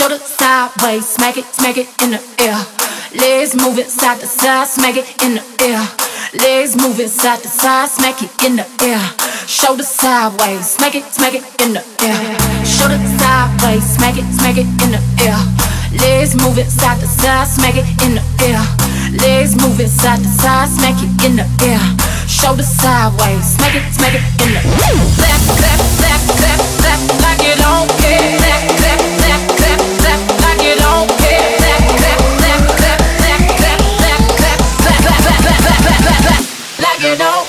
Shoulder sideways, smack it, smack it in the air. Legs moving side to side, smack it in the air. Legs moving side to side, smack it in the air. Shoulder sideways, smack it, smack it in the air. Shoulder sideways, smack it, smack it in the air. Legs moving side to side, smack it in the air. Legs moving side to side, smack it in the air. Shoulder sideways, smack it, smack it in the air. Clap, clap, clap, clap, clap, like you don't care. Clap, clap, you know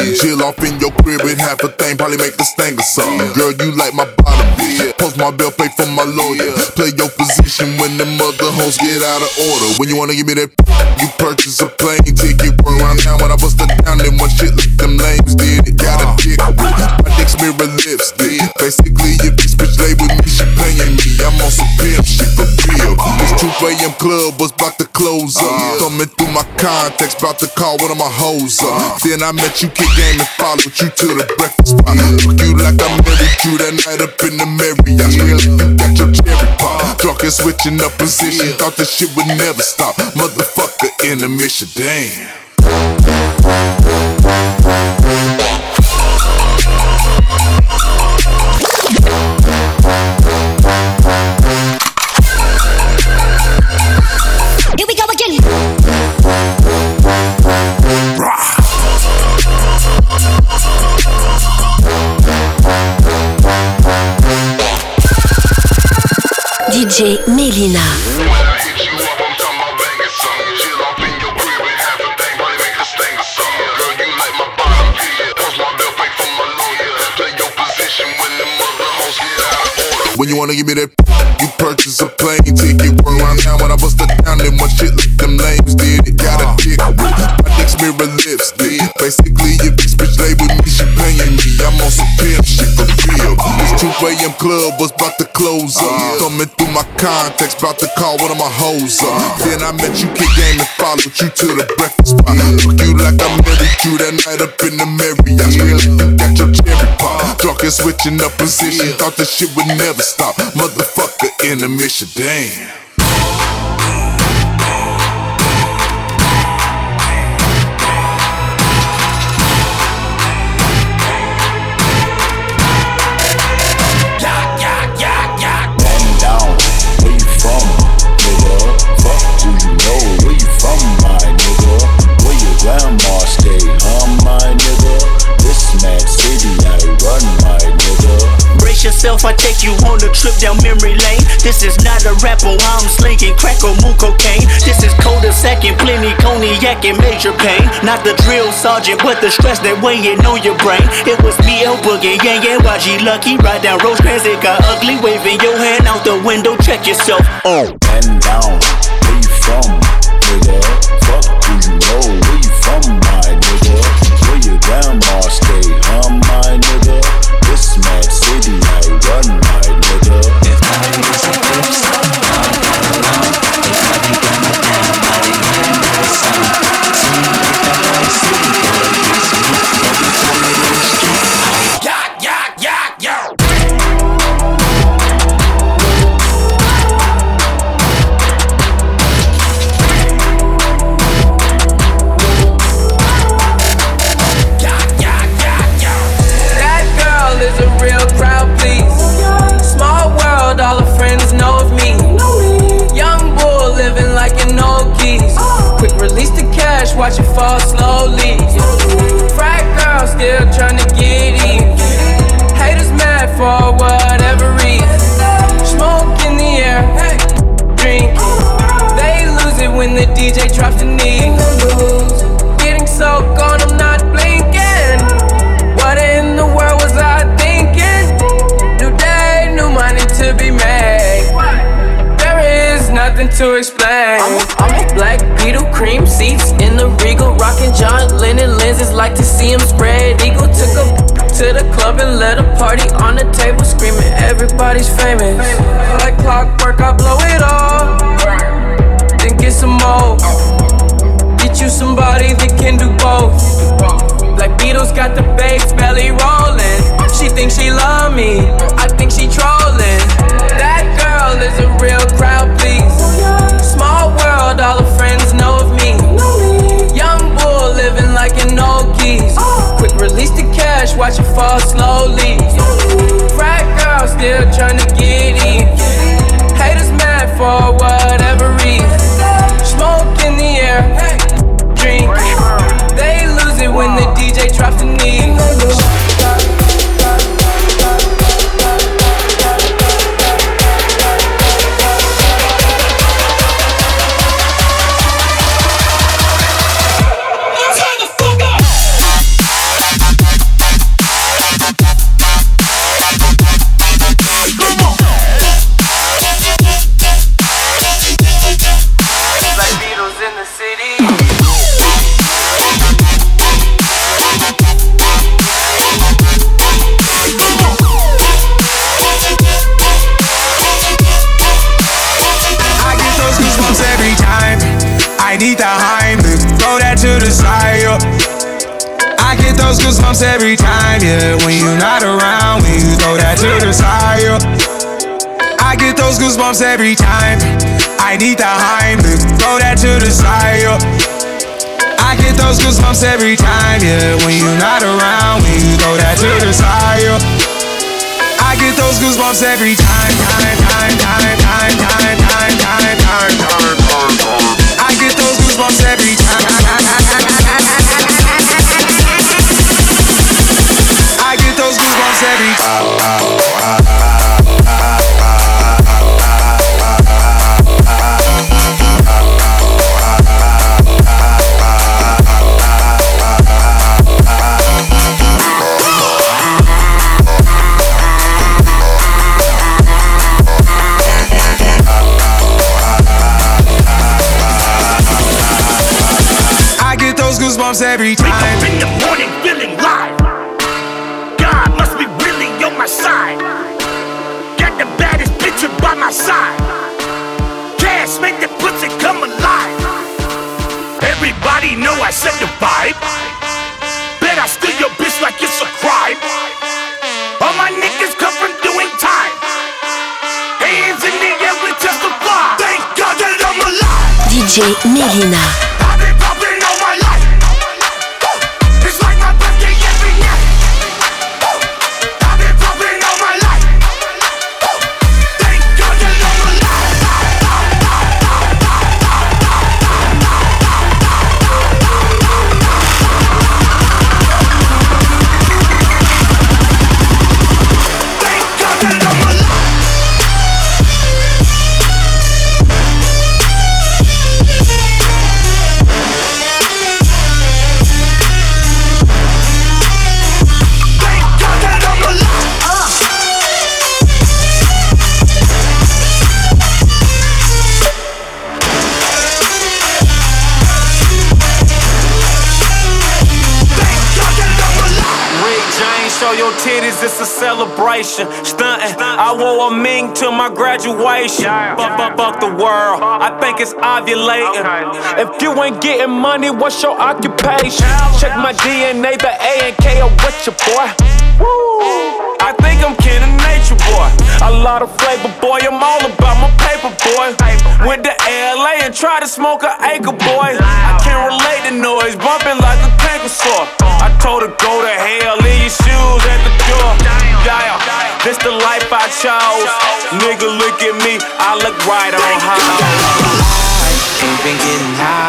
something. Chill off in your crib and half a thing, probably make the sting or something. Girl, you like my bottom. Post my bill, pay for my lawyer. Play your position when the mother hoes get out of order. When you wanna give me that, you purchase a plane ticket. Run around when I bust it down, then one shit like them lames did. Got a dick with my dick's mirror lipstick. Basically, if this bitch lay with me, she paying me. I'm on some pimp shit This 2 a.m. club was about to close up. Thumbing through my contacts, about to call one of my hoes up. Then I met you, kick game and followed you to the breakfast spot. Fuck you like I married you that night up in the Marriott. Like you got your cherry pop. Drunk and switching up position, thought this shit would never stop. Motherfucker in the mission, damn. DJ Melina. Contacts, about to call one of my hoes up. Then I met you, kick game, and followed you to the breakfast spot. Fuck you like I married you that night up in the Marriott. Straight got your cherry pop. Drunk and switching up position, thought this shit would never stop. Motherfucker intermission, damn. I take you on a trip down memory lane. This is not a rapper, oh, I'm slinging crack or moon cocaine. This is coda second, plenty cognac and major pain. Not the drill sergeant, but the stress that weighing on your brain. It was me, El Boogie, Yang, and YG Lucky. Ride down Rosecrans, it got ugly. Waving your hand out the window, check yourself. Oh, and down, to explain. I'm a, I'm a black beetle, cream seats in the regal, rocking John Lennon lenses. Like to see him spread eagle. Took a to the club and let a party on the table, screaming everybody's famous. Like clockwork, I blow it all. Then get some more. Get you somebody that can do both. Like Beatles got the bass belly rolling. She thinks she love me, I think she trolling. Girl is a real crowd, please. Small world, all her friends know of me. Young bull living like an old geese. Quick release the cash, watch it fall slowly. Frat girl still trying to get in. Haters mad for whatever reason. Get those goosebumps every time. I need the Heimlich, throw that to the side. yo. I get those goosebumps every time, yeah. When you're not around, when you throw that to the side. yo. I get those goosebumps every time, time, time, time, time, time, time, time, time, time, time. I every time. Wake up in the morning feeling live. God must be really on my side. Got the baddest bitch by my side. Cash make the pussy come alive. Everybody know I set the vibe. Bet I steal your bitch like it's a crime. All my niggas come from doing time. Hands in the air, we testify. Thank God that I'm alive. DJ Melina. Titties, it's a celebration. Stuntin', I wore a mink to my graduation. Fuck, fuck, fuck the world, I think it's ovulating. If you ain't getting money, what's your occupation? Check my DNA, the A and K are with your boy. Woo. I think I'm kin of nature, boy. A lot of flavor, boy. I'm all about my paper, boy. Went to LA and tried to smoke an acre, boy. I can't relate to noise, bumping like a tanker saw. I told her go to hell, leave your shoes at the door. Yeah, this the life I chose. Nigga, look at me, I look right on how. Ain't been getting high,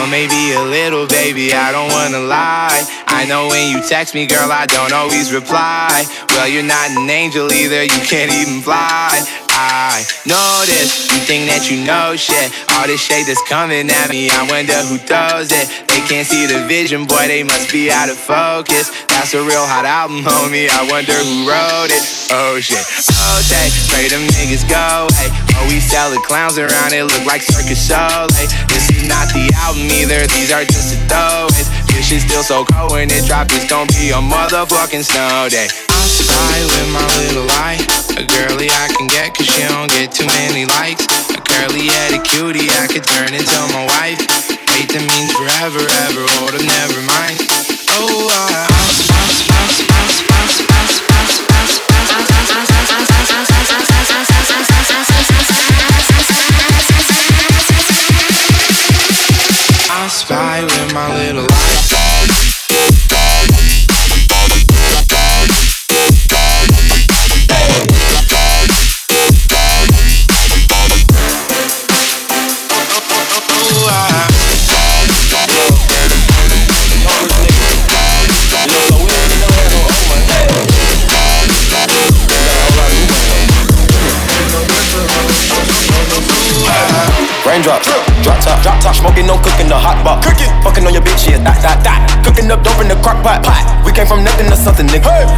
but maybe a little, baby. I don't wanna lie. I know when you text me, girl, I don't always reply. Well, you're not an angel either, you can't even fly. I know this, you think that you know shit. All this shade that's coming at me, I wonder who throws it. They can't see the vision, boy, they must be out of focus. That's a real hot album, homie. I wonder who wrote it. Oh shit, okay, pray them niggas go. away. oh, we sell the clowns around it, look like circus. Hey, this is not the album either, these are just the throwaways. Shit's still so cold when it drop, it's gonna be a motherfucking snow day. I'm with my little light. A girly I can get cause she don't get too many likes. A curly headed cutie I could turn into my wife. Hate that means forever, ever, or never mind. Oh, I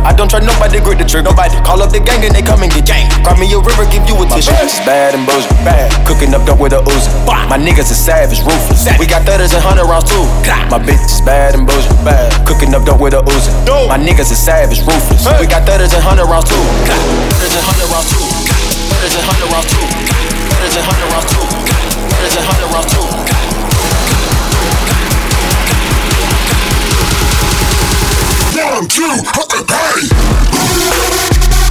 I don't try nobody, grip the trick, nobody. Call up the gang, and they come and get gang. Grab me a river, give you a tissue. It's bad and bullshit, bad. Cooking up dope with a Uzi. My niggas is savage, ruthless. We got thudders and hundred rounds too. My bitch is bad and bullshit, bad. Cooking up dope with a Uzi. My niggas is savage, ruthless. We got thudders and hundred rounds too. Thudders and hundred rounds too. Thudders and hundred rounds too. Thudders and hundred rounds too. Thudders and hundred rounds too. One, two, hey! Bitch,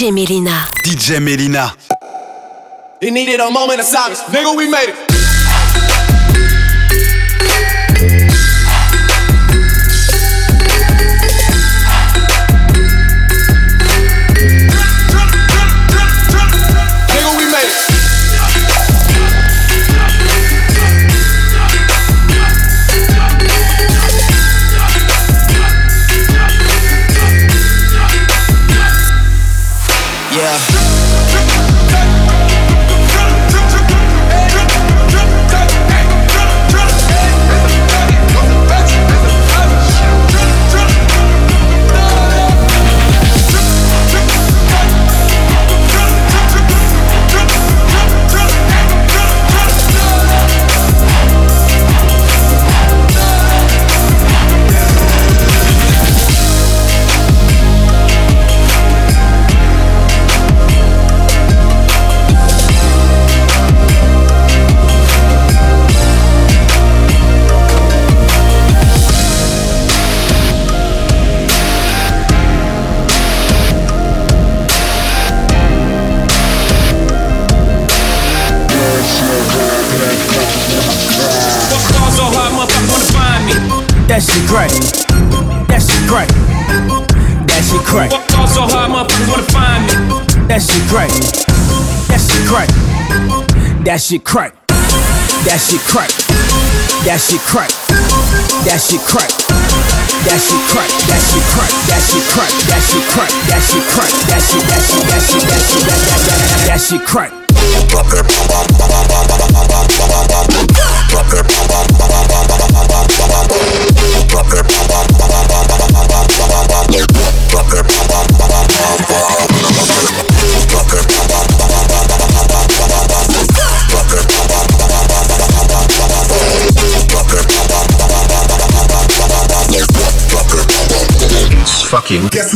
DJ Melina. DJ Melina. It needed a moment of silence. Nigga, we made it. shit crack. That shit crack. That shit crack. That shit crack. That shit crack. That shit crack. That shit crack. That shit crack. That shit crack. That shit that shit that shit that shit that that that that shit crack. Drop it, fucking. Guess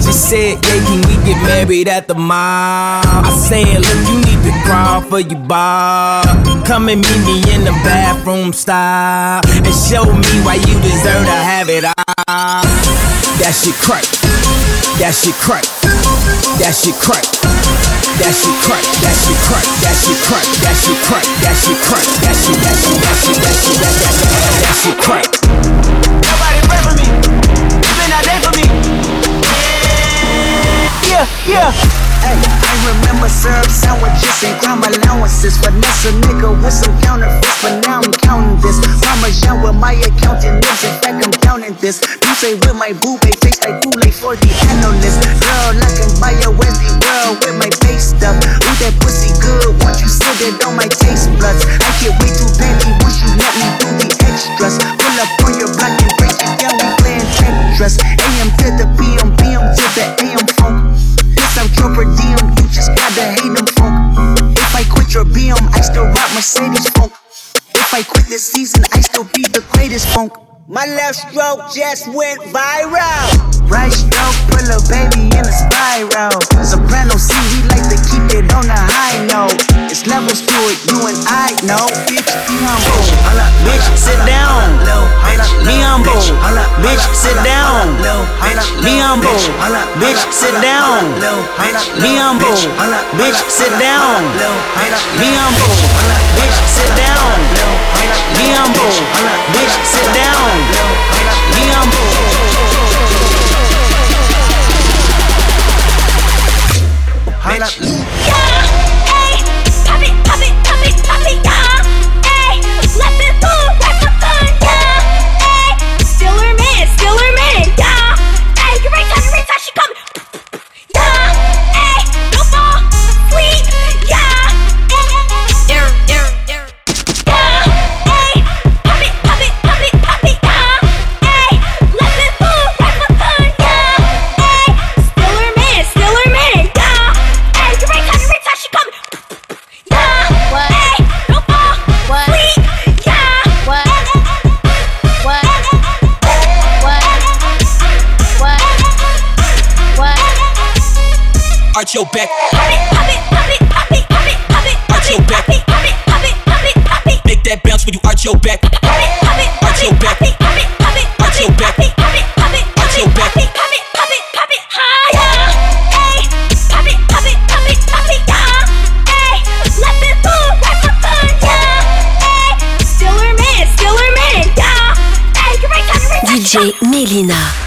She said, yeah, can we get married at the mall? I said, look, you need to crawl for your bar. Come and meet me in the bathroom style and show me why you deserve to have it all. That shit crack. That shit crack. That shit crack. That shit crack. That shit crack. That shit crack. That shit crack. That shit crack. That shit. That shit. That shit. That shit. That that that that shit crack. Nobody pray for me. It's been a day for me. Yeah, yeah. Hey, I remember syrup sandwiches and crime allowances. Finesse a nigga with some counterfeits, but now I'm counting this. Parmesan with my accountant lips, in fact I'm counting this. Say with my boo, they taste like Kool-Aid for the analyst. Girl, I can buy a Westie world with my face stuff. Ooh, that pussy good, once you sit it on my taste buds. I get way too petty once you let me do the extras. Pull up on your block and break it down, we playing Tetris. AM to the PM, PM to the AM phone. Yes, I'm your per diem, you just gotta hate them funk. If I quit your BM, I still rock Mercedes funk. If I quit this season, I still be the greatest funk. My left stroke just went viral. Right stroke, put a baby in a spiral. Soprano it on the high note. It's levels to it, you and I know. Bitch, be humble. Bitch, sit down. Bitch, be humble. Bitch, sit down. Be humble. Bitch, sit down. Be humble. Bitch, sit down. Be humble. Bitch, sit down. Be humble. Bitch, sit down. Be humble. bitch. Your back. Arch your back. Make that bounce when you arch your back. Arch your back. Arch your back. Arch your back. DJ Melina.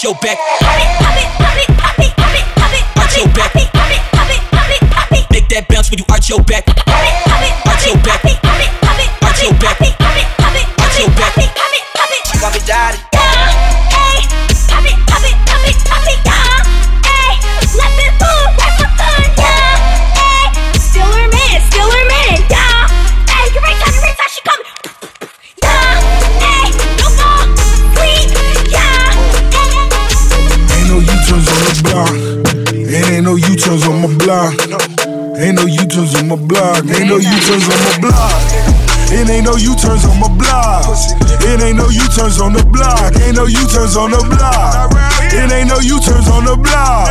Your back. U-turns on the block. It ain't no U-turns on my block. Ain't no U-turns on my block. Ain't no U-turns on my block. It ain't no U-turns on my block. It ain't no U-turns on the block. Ain't no U-turns on the block. It ain't no U-turns on the block.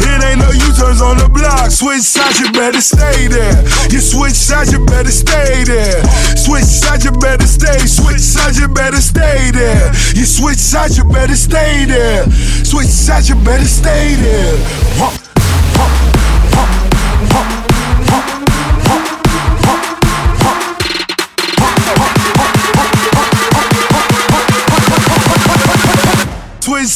It ain't no U-turns on the block. Switch sides, you better stay there. You switch sides, you better stay there. Switch sides, you better stay. Switch sides, you better stay there. You switch sides, you better stay there. Switch sides, you better stay there. Huh, huh, huh,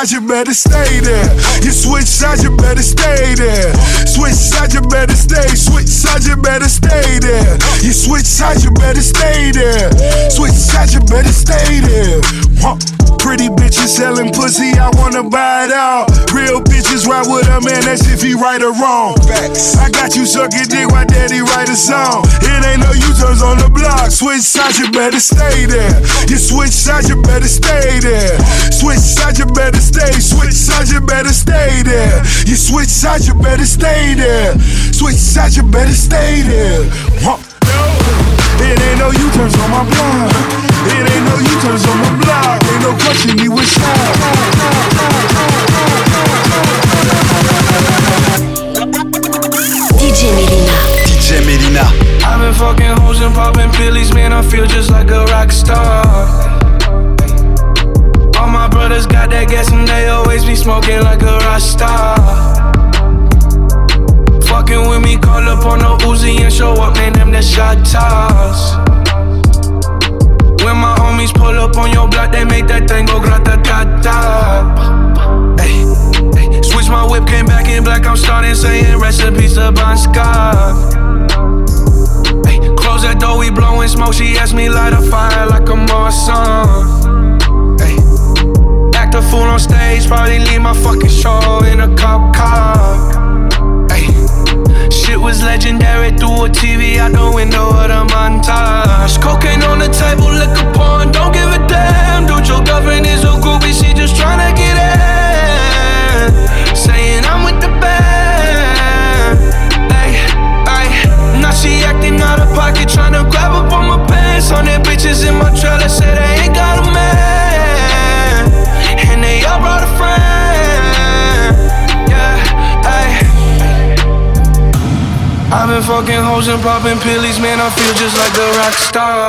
sides, you better stay. there. You switch sides, you better stay there. Switch sides, you better stay. Switch sides, you better stay there. You switch sides, you better stay there. Switch sides, you better stay there. Huh. Pretty bitches selling pussy, I wanna buy it all. Real bitches ride with a man, that's if he right or wrong. I got you sucking dick while daddy write a song. It ain't no U-turns on the block. Switch sides, you better stay there. You switch sides, you better stay there. Switch sides, you better stay. Switch sides, you better stay there. You switch sides, you better stay there. Switch sides, you better stay there. Huh. It ain't no U-turns on my block. It ain't no U-turns on my block. Ain't no question he was shot. DJ Melina. DJ Melina. I've been fucking hoes and popping pillies, man. I feel just like a rock star. All my brothers got that gas and they always be smoking like a rock star. Fucking with me, call up on the Uzi and show up, man. Them the shot toss. When my homies pull up on your block, they make that thing go grata ta ta. Switch my whip, came back in black. I'm starting saying recipes of Scott. Close that door, we blowing smoke. She asked me light a fire like a Marsan. Act a fool on stage, probably leave my fucking show in a cop car. Was legendary through a TV out the window of the montage. Cocaine on the table, liquor porn, don't give a damn. Dude, your girlfriend is a groupie, she just tryna get in. Saying I'm with the band. Ay, ay. Now she acting out of pocket, tryna grab up on my pants. Their bitches in my trailer, say they ain't got a man. Been fucking hoes and popping pillies, man. I feel just like a rock star.